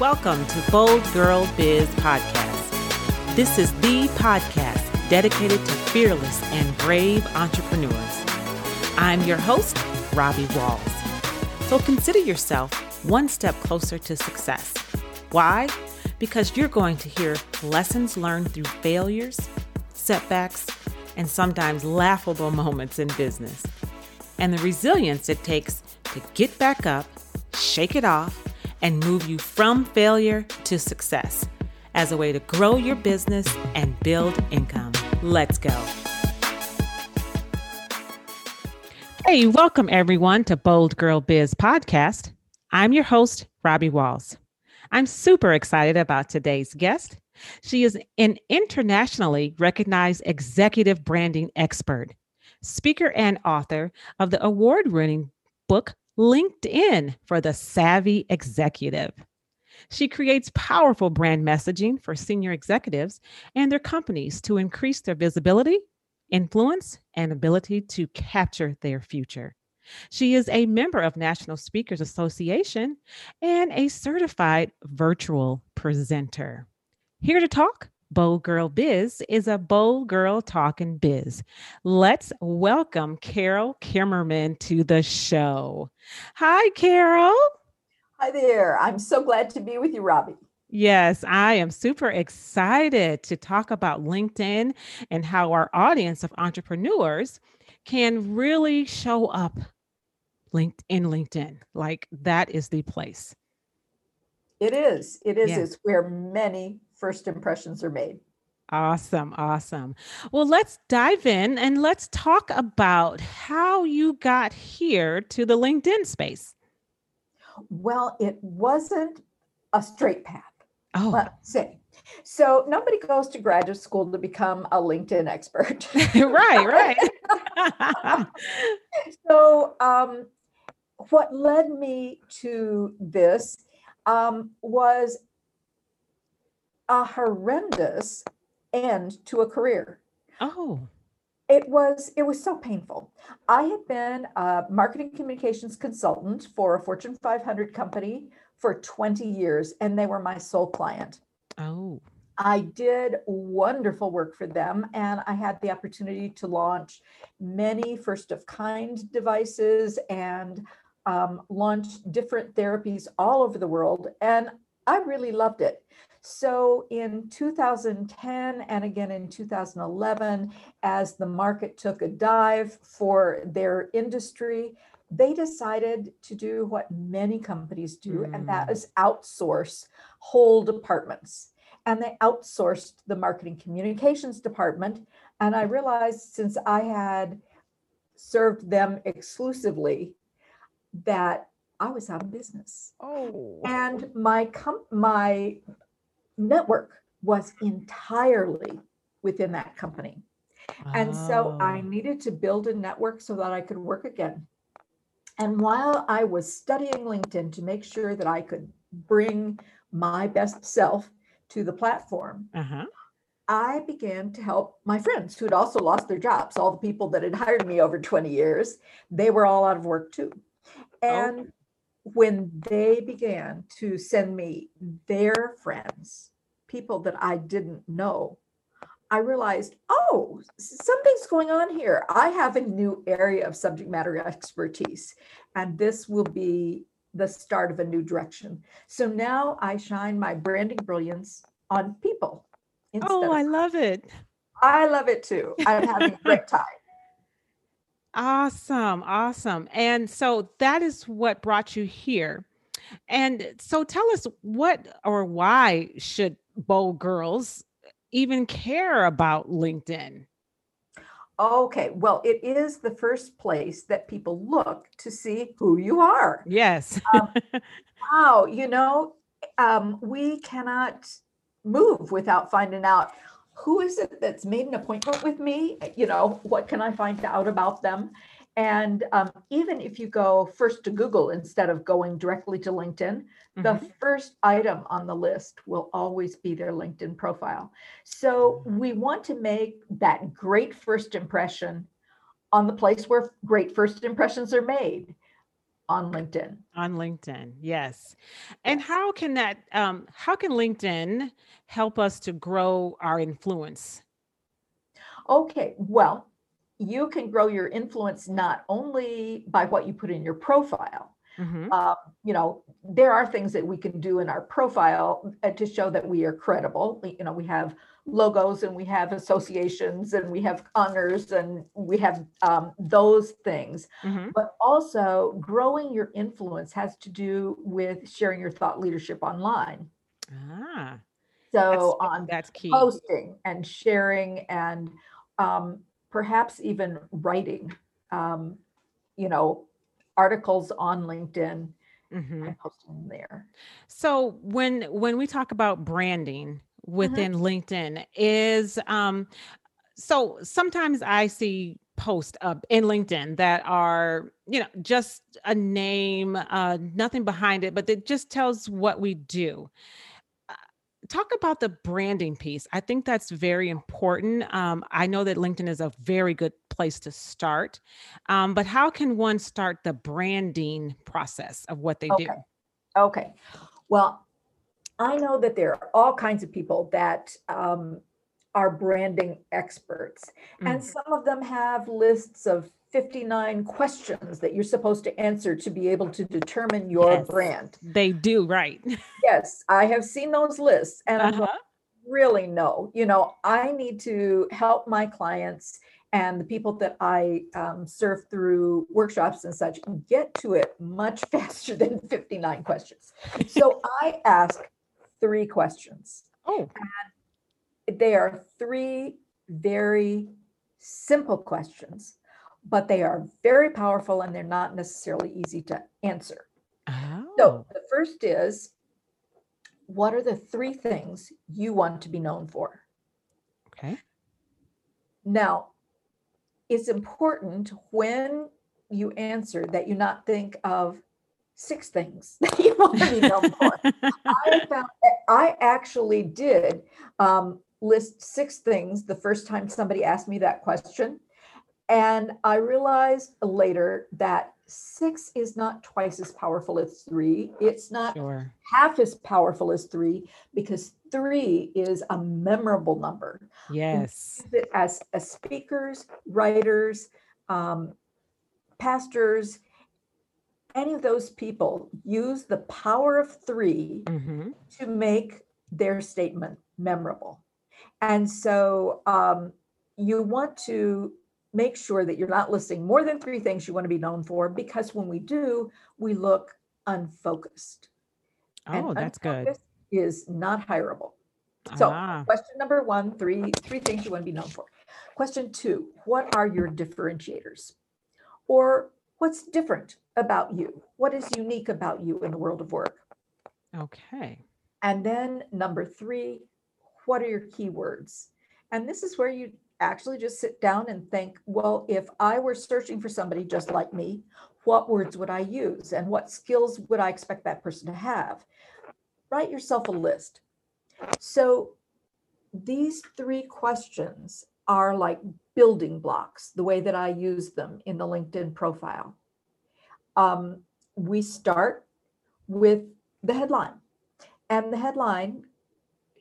Welcome to Bold Girl Biz Podcast. This is the podcast dedicated to fearless and brave entrepreneurs. I'm your host, Robbie Walls. So consider yourself one step closer to success. Why? Because you're going to hear lessons learned through failures, setbacks, and sometimes laughable moments in business, and the resilience it takes to get back up, shake it off, and move you from failure to success as a way to grow your business and build income. Let's go. Hey, welcome everyone to Bold Girl Biz podcast. I'm your host, Robbie Walls. I'm super excited about today's guest. She is an internationally recognized executive branding expert, speaker, and author of the award winning book LinkedIn for the Savvy Executive. She creates powerful brand messaging for senior executives and their companies to increase their visibility, influence, and ability to capture their future. She is a member of National Speakers Association and a certified virtual presenter. Here to talk, Bold Girl Biz is a bold girl talking biz. Let's welcome Carol Kaemmerer to the show. Hi, Carol. Hi there. I'm so glad to be with you, Robbie. Yes, I am super excited to talk about LinkedIn and how our audience of entrepreneurs can really show up linked in LinkedIn. Like that is the place. It is. It is. Yeah. It's where many first impressions are made. Awesome. Awesome. Well, let's dive in and let's talk about how you got here to the LinkedIn space. Well, it wasn't a straight path. Oh. Let's say. So nobody goes to graduate school to become a LinkedIn expert. right, right. so um, what led me to this um, was a horrendous end to a career. Oh. It was it was so painful. I had been a marketing communications consultant for a Fortune 500 company for 20 years and they were my sole client. Oh. I did wonderful work for them, and I had the opportunity to launch many first of kind devices and um, launch different therapies all over the world. And I really loved it. So in 2010 and again in 2011, as the market took a dive for their industry, they decided to do what many companies do, mm. and that mm. outsource whole departments. And they outsourced the marketing communications department. And I realized since I had served them exclusively, that I was out of business. Oh. And my com- my network was entirely within that company. Oh. And so I oh. needed to build a network so that I could work again. And while I was studying LinkedIn to make sure that I could bring my best self to the platform, uh-huh. I began to help my friends who had also lost their jobs. All the people that had hired me over 20 years, they were all out of work too. And oh when they began to send me their friends, people that I didn't know, I realized, oh, something's going on here. I have a new area of subject matter expertise, and this will be the start of a new direction. So now I shine my branding brilliance on people. Oh, I love it. I love it too. I'm having a great time. Awesome. Awesome. And so that is what brought you here. And so tell us what or why should bold girls even care about LinkedIn? Okay, well, it is the first place that people look to see who you are. Yes. um, wow, you know, um, we cannot move without finding out who is it that's made an appointment with me? You know, what can I find out about them? And um, even if you go first to Google instead of going directly to LinkedIn, mm-hmm. the first item on the list will always be their LinkedIn profile. So we want to make that great first impression on the place where great first impressions are made. On LinkedIn. On LinkedIn, yes. And how can that, um, how can LinkedIn help us to grow our influence? Okay, well, you can grow your influence not only by what you put in your profile. Mm-hmm. Uh, you know, there are things that we can do in our profile uh, to show that we are credible. You know, we have logos and we have associations and we have honors and we have um, those things. Mm-hmm. But also, growing your influence has to do with sharing your thought leadership online. Ah, so that's, on that's key. Posting and sharing and um, perhaps even writing, um, you know, articles on LinkedIn mm-hmm. and posting there. So when when we talk about branding. Within mm-hmm. LinkedIn, is um, so sometimes I see posts up in LinkedIn that are, you know, just a name, uh, nothing behind it, but it just tells what we do talk about the branding piece. I think that's very important. Um, I know that LinkedIn is a very good place to start, um, but how can one start the branding process of what they okay. do? Okay. Well, I know that there are all kinds of people that um, are branding experts, mm. and some of them have lists of 59 questions that you're supposed to answer to be able to determine your yes, brand. They do, right. yes, I have seen those lists and uh-huh. I'm really no. You know, I need to help my clients and the people that I um, serve through workshops and such get to it much faster than 59 questions. So I ask three questions. Oh. And they are three very simple questions but they are very powerful and they're not necessarily easy to answer. Oh. So the first is what are the three things you want to be known for? Okay. Now, it's important when you answer that you not think of six things that you want to be known for. I found I actually did um, list six things the first time somebody asked me that question. And I realized later that six is not twice as powerful as three. It's not sure. half as powerful as three because three is a memorable number. Yes. As, as speakers, writers, um, pastors, any of those people use the power of 3 mm-hmm. to make their statement memorable. And so um, you want to make sure that you're not listing more than three things you want to be known for because when we do, we look unfocused. Oh, and that's good. This is not hireable. So, ah. question number one, three three things you want to be known for. Question two, what are your differentiators? Or what's different about you? What is unique about you in the world of work? Okay. And then number three, what are your keywords? And this is where you actually just sit down and think, well, if I were searching for somebody just like me, what words would I use and what skills would I expect that person to have? Write yourself a list. So these three questions are like building blocks, the way that I use them in the LinkedIn profile. Um, we start with the headline, and the headline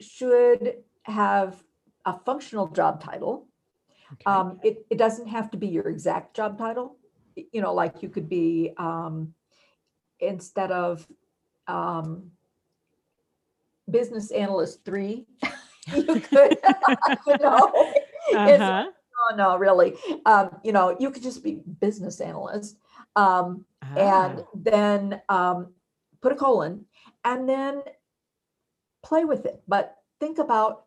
should have a functional job title. Okay. Um, it, it doesn't have to be your exact job title. You know, like you could be um, instead of um, business analyst three, you could, you know, uh-huh. Oh no, really. Um, you know, you could just be business analyst. Um, ah. and then um, put a colon and then play with it. But think about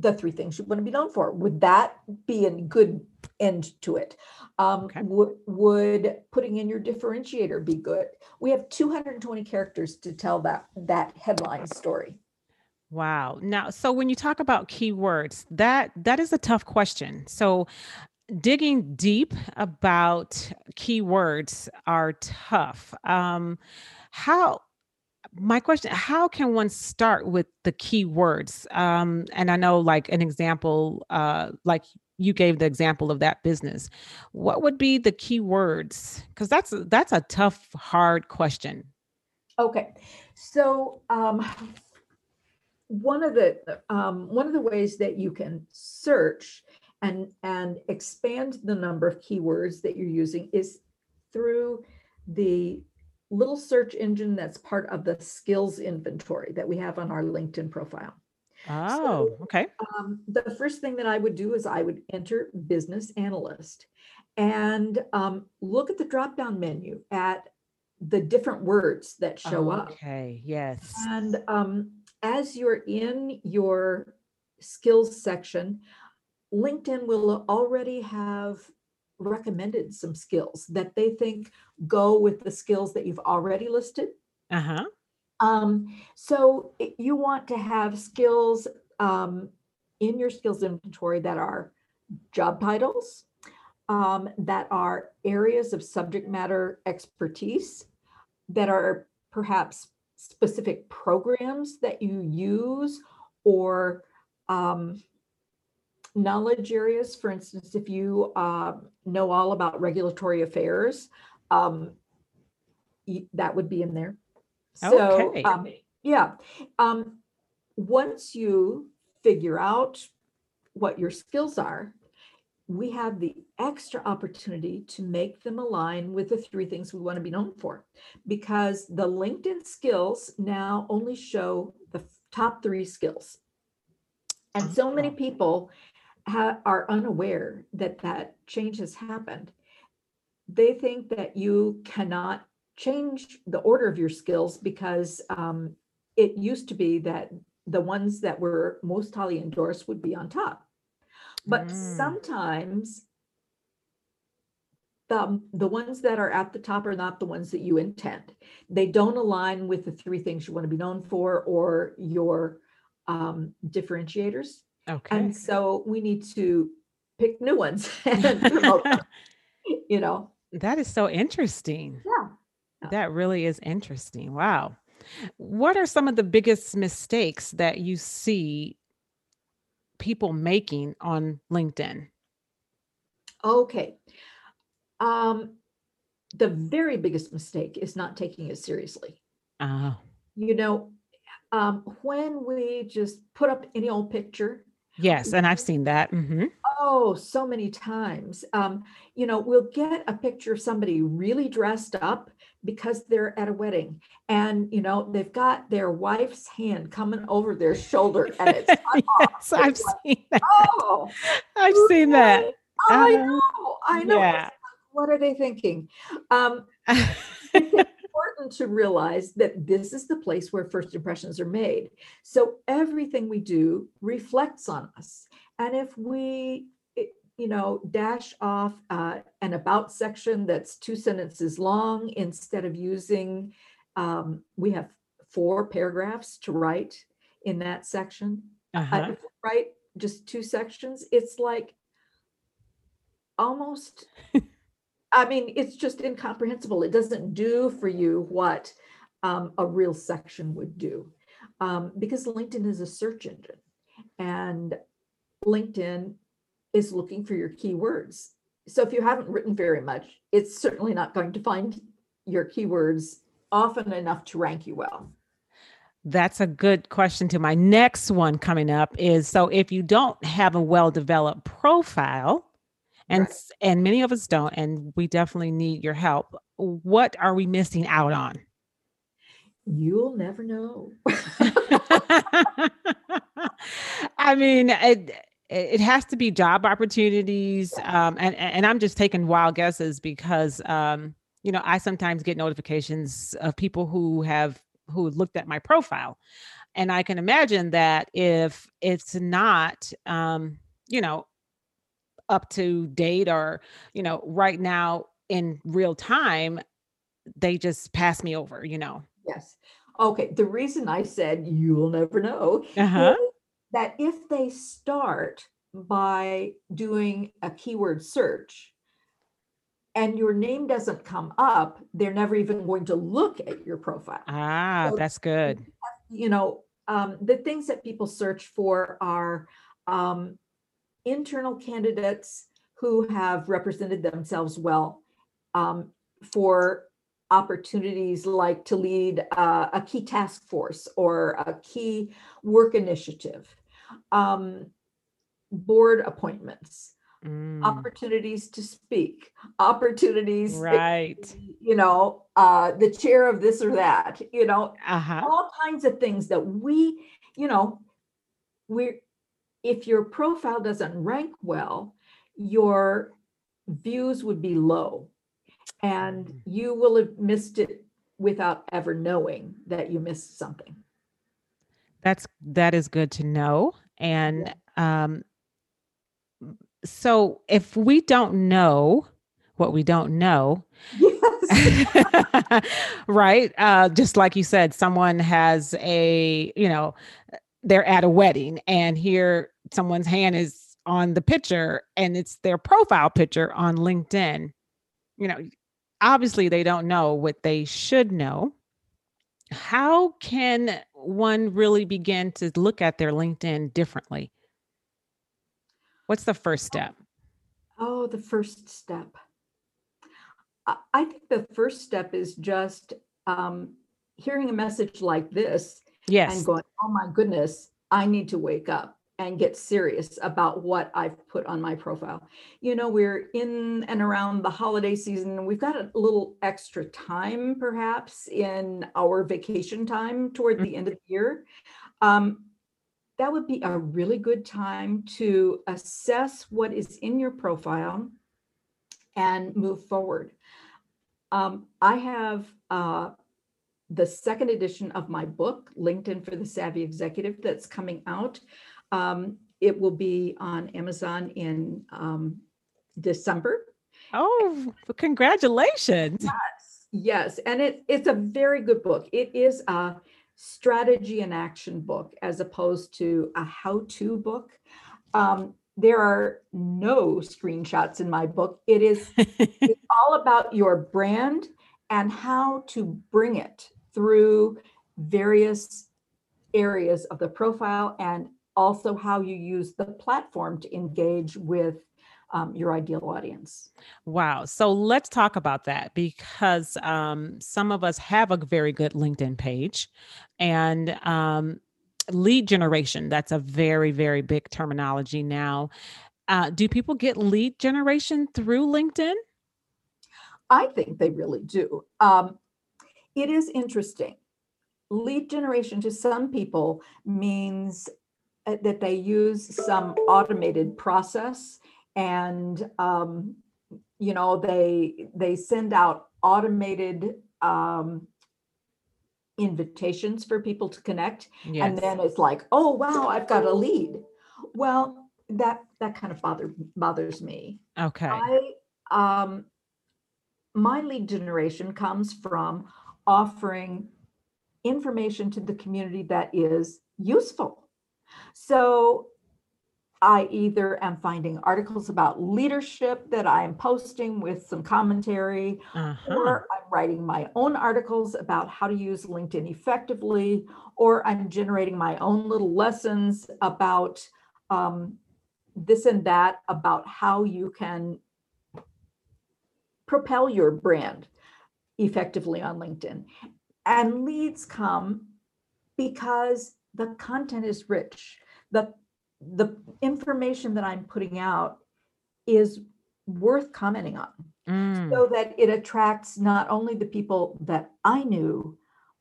the three things you want to be known for. Would that be a good end to it? Um, okay. w- would putting in your differentiator be good? We have 220 characters to tell that that headline story. Wow. Now, so when you talk about keywords, that that is a tough question. So digging deep about keywords are tough. Um, how my question how can one start with the keywords um, and i know like an example uh, like you gave the example of that business. What would be the key words? Because that's that's a tough, hard question. Okay, so um, one of the um, one of the ways that you can search and and expand the number of keywords that you're using is through the little search engine that's part of the skills inventory that we have on our LinkedIn profile. Oh, so, okay. Um, the first thing that I would do is I would enter business analyst and um, look at the drop down menu at the different words that show okay. up. Okay, yes. And um, as you're in your skills section, LinkedIn will already have recommended some skills that they think go with the skills that you've already listed. Uh huh. Um, so you want to have skills um, in your skills inventory that are job titles, um, that are areas of subject matter expertise, that are perhaps specific programs that you use or um, knowledge areas. For instance, if you uh, know all about regulatory affairs, um, that would be in there. So, okay. um, yeah. Um, once you figure out what your skills are, we have the extra opportunity to make them align with the three things we want to be known for because the LinkedIn skills now only show the top three skills. And so many people ha- are unaware that that change has happened. They think that you cannot change the order of your skills because um, it used to be that the ones that were most highly endorsed would be on top. But mm. sometimes the, the ones that are at the top are not the ones that you intend. They don't align with the three things you want to be known for or your um, differentiators. Okay. And so we need to pick new ones and promote them, you know. That is so interesting. Yeah. That really is interesting. Wow. What are some of the biggest mistakes that you see people making on LinkedIn? Okay. Um, the very biggest mistake is not taking it seriously. Oh. You know, um, when we just put up any old picture. Yes, and I've seen that. Mm-hmm. Oh, so many times. Um, you know, we'll get a picture of somebody really dressed up because they're at a wedding and you know they've got their wife's hand coming over their shoulder and it's yes, I've seen that. Oh, I've seen that. I uh, know, I know. Yeah. What are they thinking? Um, it's important to realize that this is the place where first impressions are made. So everything we do reflects on us. And if we you know, dash off uh, an about section that's two sentences long instead of using, um, we have four paragraphs to write in that section. Uh-huh. Uh, write just two sections, it's like almost, I mean, it's just incomprehensible. It doesn't do for you what um, a real section would do um, because LinkedIn is a search engine and LinkedIn is looking for your keywords. So if you haven't written very much, it's certainly not going to find your keywords often enough to rank you well. That's a good question to my next one coming up is so if you don't have a well-developed profile and right. and many of us don't and we definitely need your help, what are we missing out on? You'll never know. I mean, it, it has to be job opportunities um, and and i'm just taking wild guesses because um, you know i sometimes get notifications of people who have who looked at my profile. And i can imagine that if it's not um, you know up to date or you know right now in real time they just pass me over you know? Yes. Okay the reason i said you'll never know uh-huh that if they start by doing a keyword search and your name doesn't come up, they're never even going to look at your profile. Ah, so, that's good. You know, um, the things that people search for are um, internal candidates who have represented themselves well um, for opportunities like to lead uh, a key task force or a key work initiative, um, board appointments, mm. opportunities to speak, opportunities, right? That, you know, uh, the chair of this or that, you know, uh-huh. all kinds of things that we, you know, we're if your profile doesn't rank well, your views would be low and mm. you will have missed it without ever knowing that you missed something. That's that is good to know. And yeah. um so if we don't know what we don't know, yes. right? Uh just like you said, someone has a, you know, they're at a wedding and here someone's hand is on the picture and it's their profile picture on LinkedIn. You know, obviously they don't know what they should know. How can one really begin to look at their LinkedIn differently? What's the first step? Oh, the first step. I think the first step is just um, hearing a message like this yes. and going, oh my goodness, I need to wake up and get serious about what I've put on my profile. You know, we're in and around the holiday season. We've got a little extra time, perhaps, in our vacation time toward the mm-hmm. end of the year. Um, that would be a really good time to assess what is in your profile and move forward. Um, I have uh, the second edition of my book, LinkedIn for the Savvy Executive, that's coming out. Um, it will be on Amazon in um, December. Oh, congratulations. Yes, yes. And it, it's a very good book. It is a strategy and action book as opposed to a how to book. Um, there are no screenshots in my book. It is it's all about your brand and how to bring it through various areas of the profile and also how you use the platform to engage with um, your ideal audience. Wow. So let's talk about that because um, some of us have a very good LinkedIn page and um, lead generation. That's a very, very big terminology now. Uh, do people get lead generation through LinkedIn? I think they really do. Um, it is interesting. Lead generation to some people means that they use some automated process and um, you know they they send out automated um, invitations for people to connect. Yes. and then it's like oh wow i've got a lead. Well that that kind of bother bothers me. Okay. I um my lead generation comes from offering information to the community that is useful so I either am finding articles about leadership that I am posting with some commentary, uh-huh. or I'm writing my own articles about how to use LinkedIn effectively, or I'm generating my own little lessons about um, this and that, about how you can propel your brand effectively on LinkedIn. And leads come because the content is rich. The the information that I'm putting out is worth commenting on mm. so that it attracts not only the people that I knew,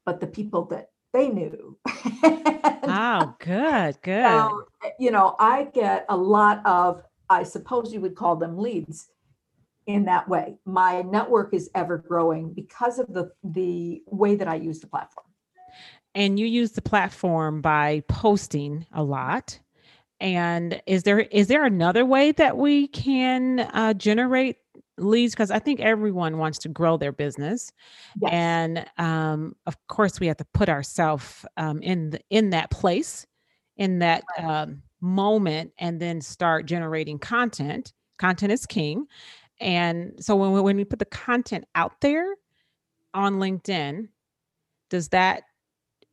but the people that they knew. oh, good, good. So, you know, I get a lot of, I suppose you would call them leads in that way. My network is ever growing because of the the way that I use the platform and you use the platform by posting a lot. And is there is there another way that we can uh, generate leads? Because i think everyone wants to grow their business. Yes. and um, of course we have to put ourselves um, in the, in that place in that um, moment and then start generating content. Content is king. And so when we, when we put the content out there on linkedin does that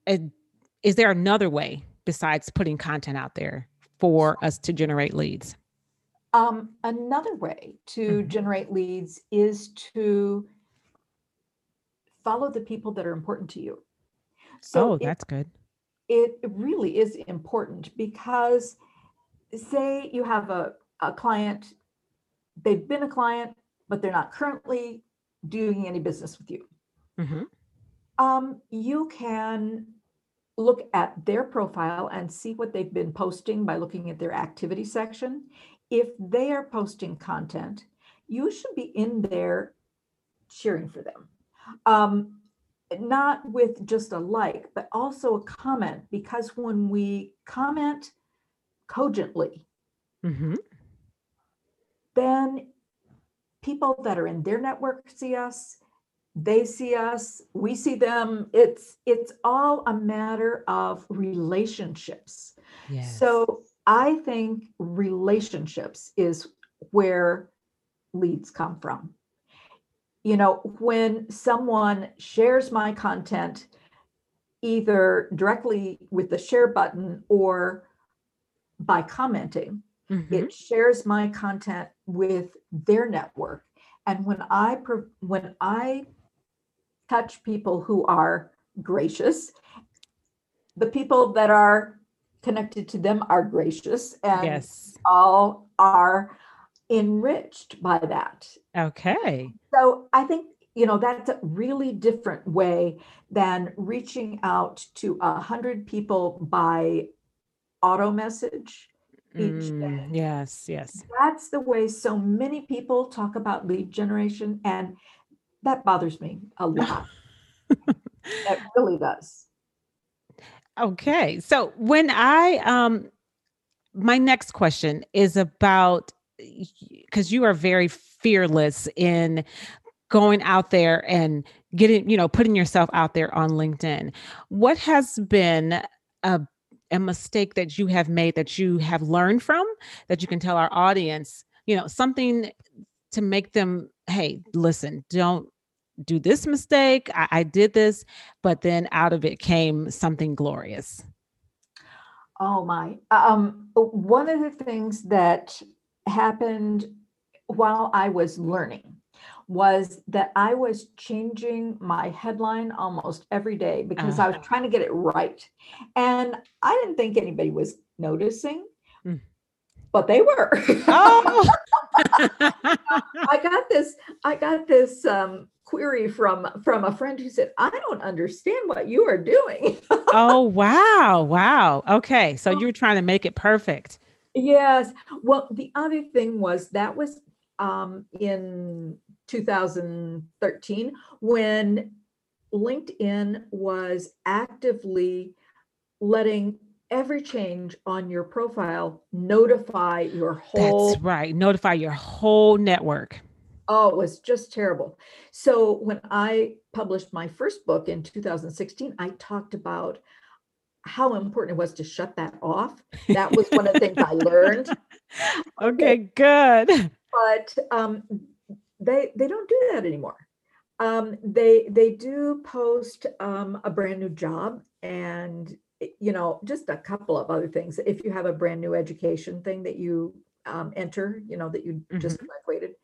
is there another way besides putting content out there for us to generate leads? Um, another way to Mhm. generate leads is to follow the people that are important to you. So oh, it- that's good. it really is important because say you have a, a client, they've been a client, but they're not currently doing any business with you. hmm Um, you can look at their profile and see what they've been posting by looking at their activity section. If they are posting content, you should be in there cheering for them. Um, not with just a like, but also a comment, because when we comment cogently, hmm then people that are in their network see us they see us we see them it's it's all a matter of relationships Yes. so i think relationships is where leads come from you know when someone shares my content either directly with the share button or by commenting Mhm. it shares my content with their network and when i when i touch people who are gracious the people that are connected to them are gracious and yes. all are enriched by that Okay. so i think you know that's a really different way than reaching out to a hundred people by auto message each day. Mm, yes. Yes. That's the way so many people talk about lead generation, and that bothers me a lot. that really does. Okay. So when I um my next question is about because you are very fearless in going out there and getting, you know, putting yourself out there on LinkedIn. What has been a a mistake that you have made that you have learned from that you can tell our audience, you know, something to make them, hey, listen, don't do this mistake. I, I did this, but then out of it came something glorious. Oh my. Um, one of the things that happened while I was learning was that I was changing my headline almost every day because I was Uh-huh. trying to get it right. And I didn't think anybody was noticing, Mm. but they were. Oh, I got this, I got this um, query from from a friend who said, I don't understand what you are doing. oh, wow. Wow. Okay. So you were trying to make it perfect. Yes. Well, the other thing was that was um, in 2013 when LinkedIn was actively letting every change on your profile notify your whole That's right. Notify your whole network. Oh, it was just terrible. So when I published my first book in 2016, I talked about how important it was to shut that off. That was one of the things I learned. Okay, good. But um, they they don't do that anymore. Um, they they do post um, a brand new job and eh, you know just a couple of other things. If you have a brand new education thing that you um, enter, you know that you just graduated,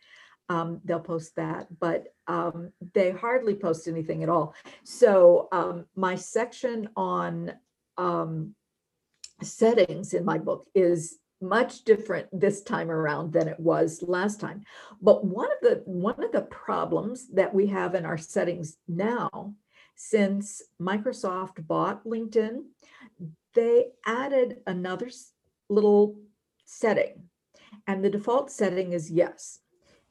um, they'll post that, but um, they hardly post anything at all. So um, my section on um, settings in my book is much different this time around than it was last time. But one of the one of the problems that we have in our settings now, since Microsoft bought LinkedIn, they added another little setting, and the default setting is yes.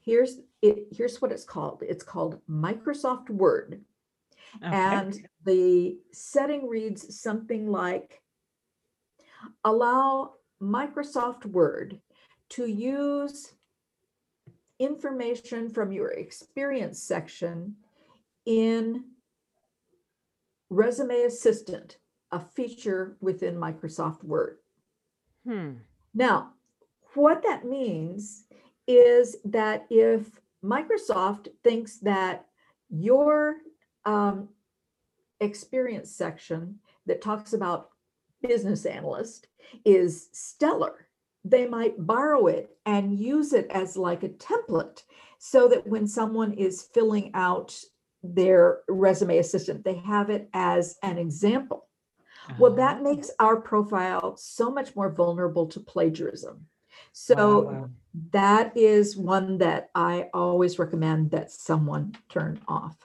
Here's it. Here's what it's called. It's called Microsoft Word, Okay. and the setting reads something like allow Microsoft Word to use information from your experience section in Resume Assistant, a feature within Microsoft Word. Hmm. Now, what that means is that if Microsoft thinks that your um, experience section that talks about business analyst is stellar, they might borrow it and use it as like a template so that when someone is filling out their resume assistant, they have it as an example. Well, that Ah, makes our profile so much more vulnerable to plagiarism. So wow. that is one that I always recommend that someone turn off.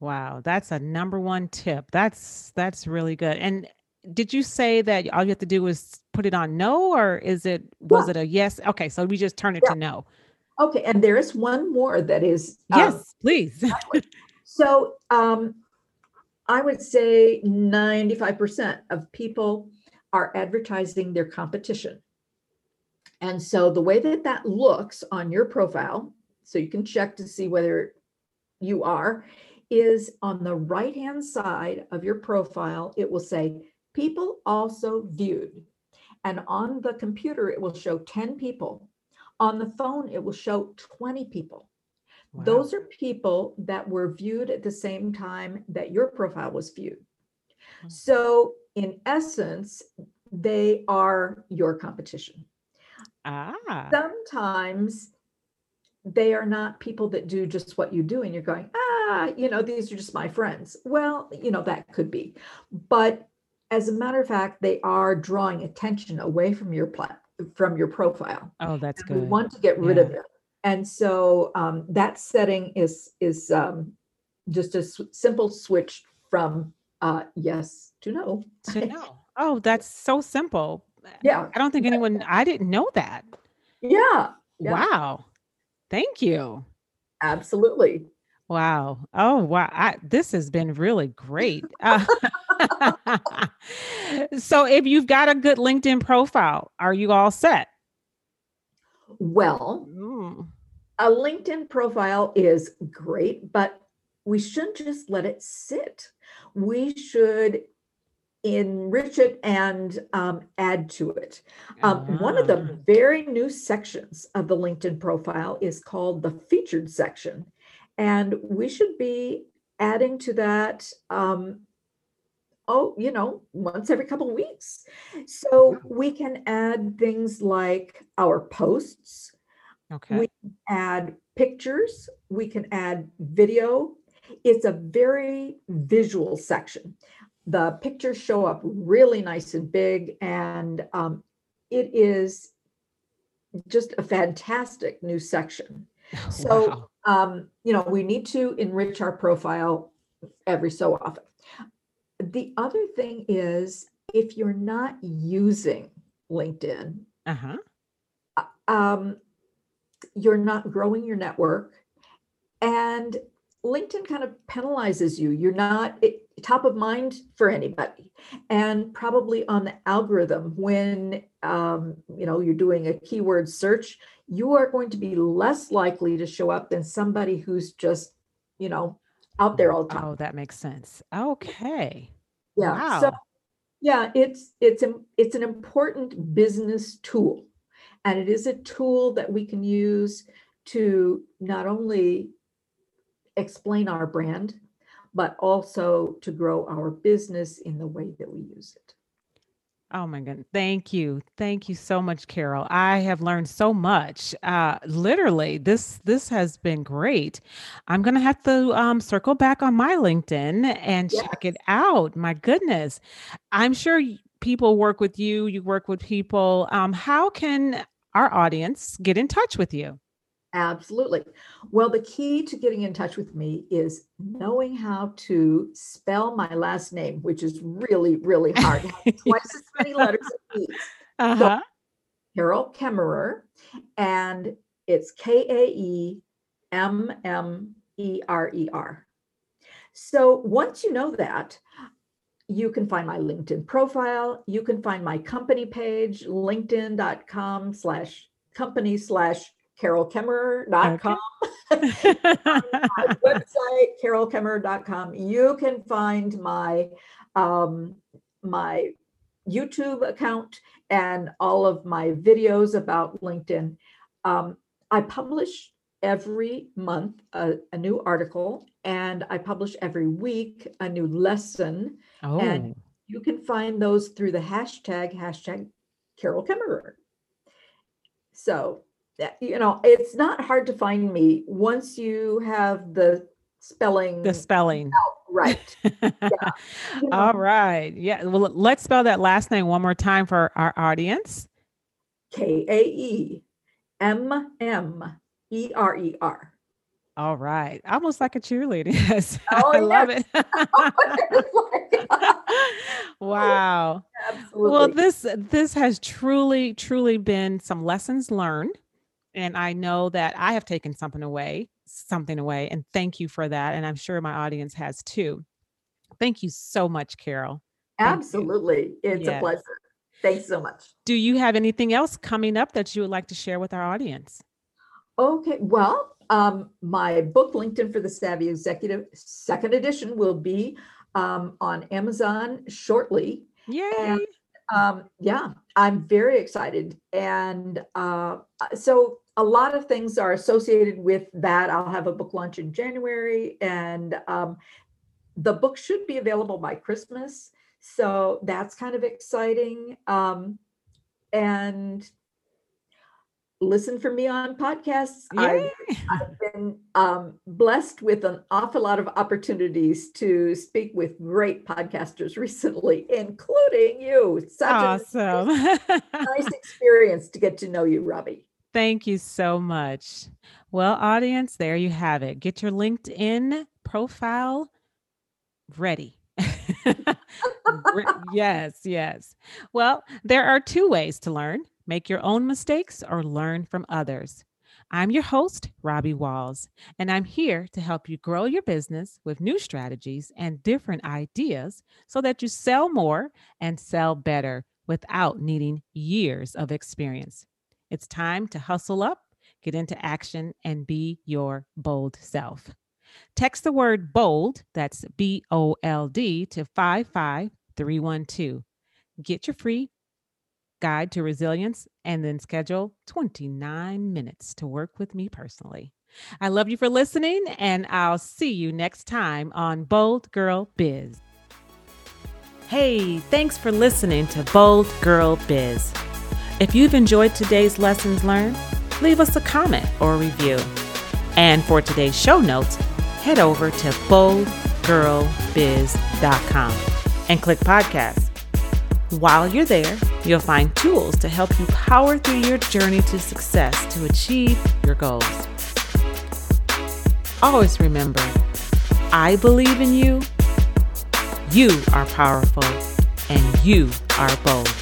Wow, that's a number one tip. That's that's really good. And did you say that all you have to do is put it on no, or is it was Yeah. it a yes? Okay, so we just turn it Yeah. to no. Okay, and there is one more that is um, Yes, please. So um, I would say 95% of people are advertising their competition. And so the way that that looks on your profile, so you can check to see whether you are, is on the right hand side of your profile, it will say people also viewed. And on the computer, it will show 10 people. On the phone, it will show 20 people. Wow. Those are people that were viewed at the same time that your profile was viewed. Hmm. So, in essence, they are your competition. Ah, Sometimes they are not people that do just what you do, and you're going, ah, you know, these are just my friends. Well, you know, that could be. But as a matter of fact, they are drawing attention away from your plat- from your profile oh, that's we good. want to get rid of Yeah. it. And so um, that setting is is um, just a s- simple switch from uh, yes to no. To no. Oh, that's so simple. Yeah, I don't think anyone. I didn't know that. yeah, Yeah. Wow. Thank you. absolutely. Wow. Oh, wow. I, this has been really great. Uh, so, if you've got a good LinkedIn profile, are you all set? Well, Mm, a LinkedIn profile is great, but we shouldn't just let it sit. We should enrich it and um, add to it. Um, one of ah, the very new sections of the LinkedIn profile is called the featured section. And we should be adding to that, um, oh, you know, once every couple of weeks. So we can add things like our posts, Okay. we can add pictures, we can add video. It's a very visual section. The pictures show up really nice and big, and um, it is just a fantastic new section. So, Wow. um, you know, we need to enrich our profile every so often. The other thing is if you're not using LinkedIn, Uh huh. um, you're not growing your network and linkedin kind of penalizes you you're not it, top of mind for anybody and probably on the algorithm when um, you know you're doing a keyword search you are going to be less likely to show up than somebody who's just you know out there all the time Oh, that makes sense. Okay. yeah so Wow. yeah it's it's an it's an important business tool and it is a tool that we can use to not only explain our brand but also to grow our business in the way that we use it Oh my goodness. Thank you. Thank you so much, Carol. I have learned so much. Uh literally, this this has been great. I'm gonna have to um circle back on my LinkedIn and yeah check it out. My goodness. I'm sure people work with you, you work with people. Um, how can our audience get in touch with you? Absolutely well the key to getting in touch with me is knowing how to spell my last name which is really really hard twice as many letters as me. Uh-huh. Carol Kaemmerer, and it's K A E M M E R E R. So once you know that, you can find my LinkedIn profile. You can find my company page, linkedin.com slash company slash carolkaemmerer.com. Okay. my website, carolkaemmerer.com. You can find my um, my YouTube account and all of my videos about LinkedIn. Um, I publish every month a, a new article, and I publish every week a new lesson. Oh. And you can find those through the hashtag hashtag Carol Kaemmerer. So, you know, it's not hard to find me once you have the spelling. The spelling. Out, right. yeah. All right. Yeah. Well, let's spell that last name one more time for our audience. K A E M M E R E R. All right. Almost like a cheerleader. Yes. Oh, I love it. wow. Absolutely. Well, this this has truly, truly been some lessons learned. And I know that I have taken something away, something away. And thank you for that. And I'm sure my audience has too. Thank you so much, Carol. Thank Absolutely. You. It's yes. a pleasure. Thanks so much. Do you have anything else coming up that you would like to share with our audience? Okay. Well, um, my book, LinkedIn for the Savvy Executive, second edition, will be um, on Amazon shortly. Yay! And, um, yeah, I'm very excited. And uh, so a lot of things are associated with that. I'll have a book launch in January, and um, the book should be available by Christmas. So that's kind of exciting. Um, and listen for me on podcasts. I've, I've, been um, blessed with an awful lot of opportunities to speak with great podcasters recently, including you. Such awesome. nice experience to get to know you, Robbie. Thank you so much. Well, audience, there you have it. Get your LinkedIn profile ready. yes, yes. Well, there are two ways to learn make your own mistakes or learn from others. I'm your host, Robbie Walls, and I'm here to help you grow your business with new strategies and different ideas so that you sell more and sell better without needing years of experience. It's time to hustle up, get into action, and be your bold self. Text the word bold, that's B O L D, to 55312. Get your free guide to resilience and then schedule 29 minutes to work with me personally. I love you for listening, and I'll see you next time on Bold Girl Biz. Hey, thanks for listening to Bold Girl Biz. If you've enjoyed today's lessons learned, leave us a comment or a review. And for today's show notes, head over to boldgirlbiz.com and click podcast. While you're there, you'll find tools to help you power through your journey to success to achieve your goals. Always remember, I believe in you, you are powerful, and you are bold.